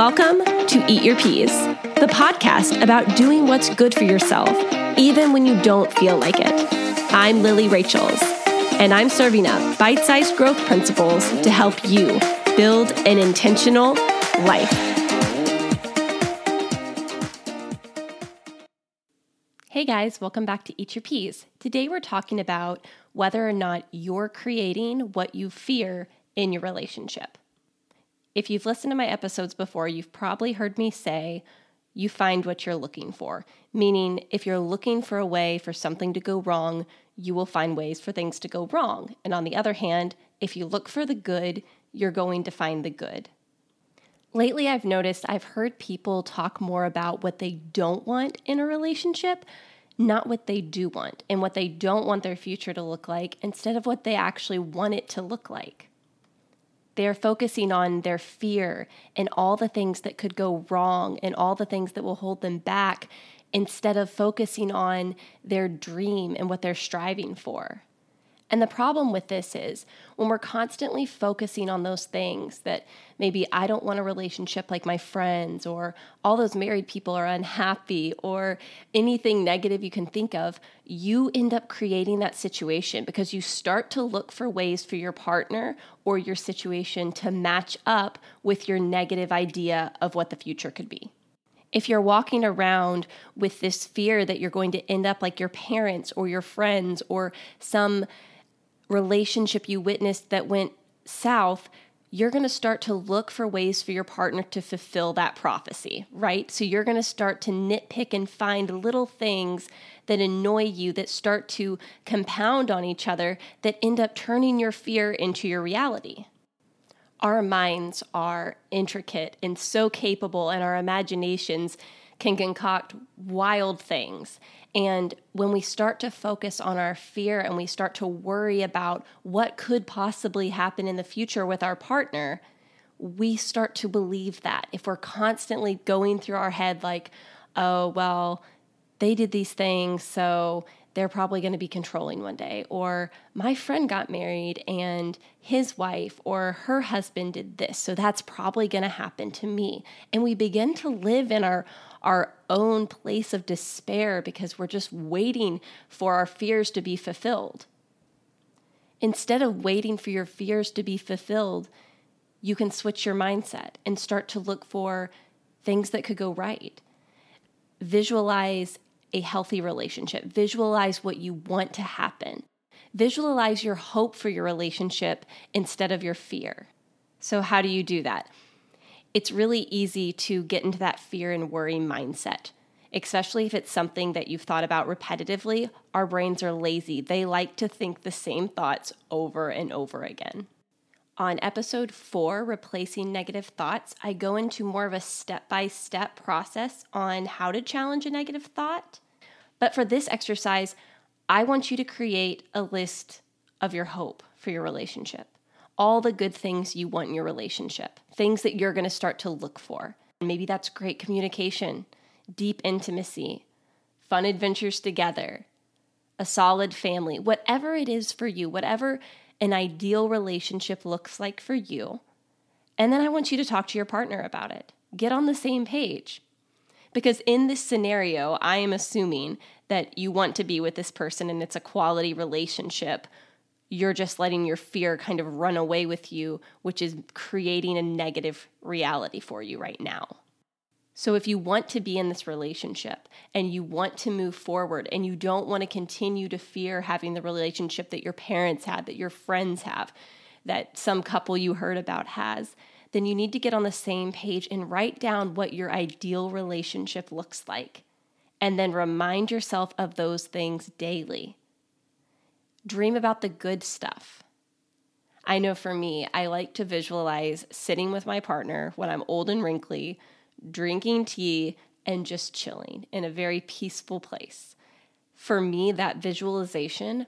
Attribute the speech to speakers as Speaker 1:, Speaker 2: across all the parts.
Speaker 1: Welcome to Eat Your Peas, the podcast about doing what's good for yourself, even when you don't feel like it. I'm Lily Rachels, and I'm serving up bite sized growth principles to help you build an intentional life. Hey guys, welcome back to Eat Your Peas. Today we're talking about whether or not you're creating what you fear in your relationship. If you've listened to my episodes before, you've probably heard me say, you find what you're looking for. Meaning, if you're looking for a way for something to go wrong, you will find ways for things to go wrong. And on the other hand, if you look for the good, you're going to find the good. Lately, I've noticed I've heard people talk more about what they don't want in a relationship, not what they do want, and what they don't want their future to look like instead of what they actually want it to look like. They're focusing on their fear and all the things that could go wrong and all the things that will hold them back instead of focusing on their dream and what they're striving for. And the problem with this is when we're constantly focusing on those things that maybe I don't want a relationship like my friends, or all those married people are unhappy, or anything negative you can think of, you end up creating that situation because you start to look for ways for your partner or your situation to match up with your negative idea of what the future could be. If you're walking around with this fear that you're going to end up like your parents or your friends or some relationship you witnessed that went south, you're going to start to look for ways for your partner to fulfill that prophecy, right? So you're going to start to nitpick and find little things that annoy you that start to compound on each other that end up turning your fear into your reality. Our minds are intricate and so capable, and our imaginations can concoct wild things. And when we start to focus on our fear and we start to worry about what could possibly happen in the future with our partner, we start to believe that. If we're constantly going through our head, like, oh, well, they did these things, so they're probably going to be controlling one day. Or my friend got married and his wife or her husband did this, so that's probably going to happen to me. And we begin to live in our our own place of despair because we're just waiting for our fears to be fulfilled. Instead of waiting for your fears to be fulfilled, you can switch your mindset and start to look for things that could go right. Visualize a healthy relationship, visualize what you want to happen. Visualize your hope for your relationship instead of your fear. So, how do you do that? It's really easy to get into that fear and worry mindset, especially if it's something that you've thought about repetitively. Our brains are lazy, they like to think the same thoughts over and over again. On episode four, Replacing Negative Thoughts, I go into more of a step by step process on how to challenge a negative thought. But for this exercise, I want you to create a list of your hope for your relationship all the good things you want in your relationship, things that you're going to start to look for. Maybe that's great communication, deep intimacy, fun adventures together, a solid family, whatever it is for you, whatever an ideal relationship looks like for you. And then I want you to talk to your partner about it. Get on the same page. Because in this scenario, I am assuming that you want to be with this person and it's a quality relationship you're just letting your fear kind of run away with you, which is creating a negative reality for you right now. So, if you want to be in this relationship and you want to move forward and you don't want to continue to fear having the relationship that your parents had, that your friends have, that some couple you heard about has, then you need to get on the same page and write down what your ideal relationship looks like. And then remind yourself of those things daily dream about the good stuff. I know for me, I like to visualize sitting with my partner when I'm old and wrinkly, drinking tea, and just chilling in a very peaceful place. For me, that visualization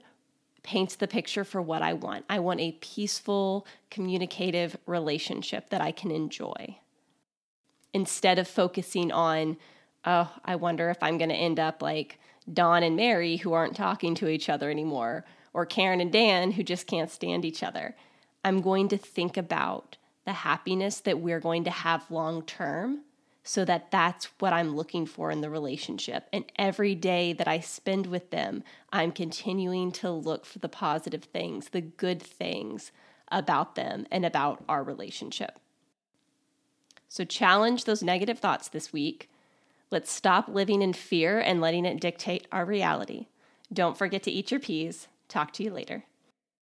Speaker 1: paints the picture for what I want. I want a peaceful, communicative relationship that I can enjoy. Instead of focusing on, oh, I wonder if I'm going to end up like Don and Mary who aren't talking to each other anymore or Karen and Dan who just can't stand each other. I'm going to think about the happiness that we're going to have long term so that that's what I'm looking for in the relationship. And every day that I spend with them, I'm continuing to look for the positive things, the good things about them and about our relationship. So challenge those negative thoughts this week. Let's stop living in fear and letting it dictate our reality. Don't forget to eat your peas. Talk to you later.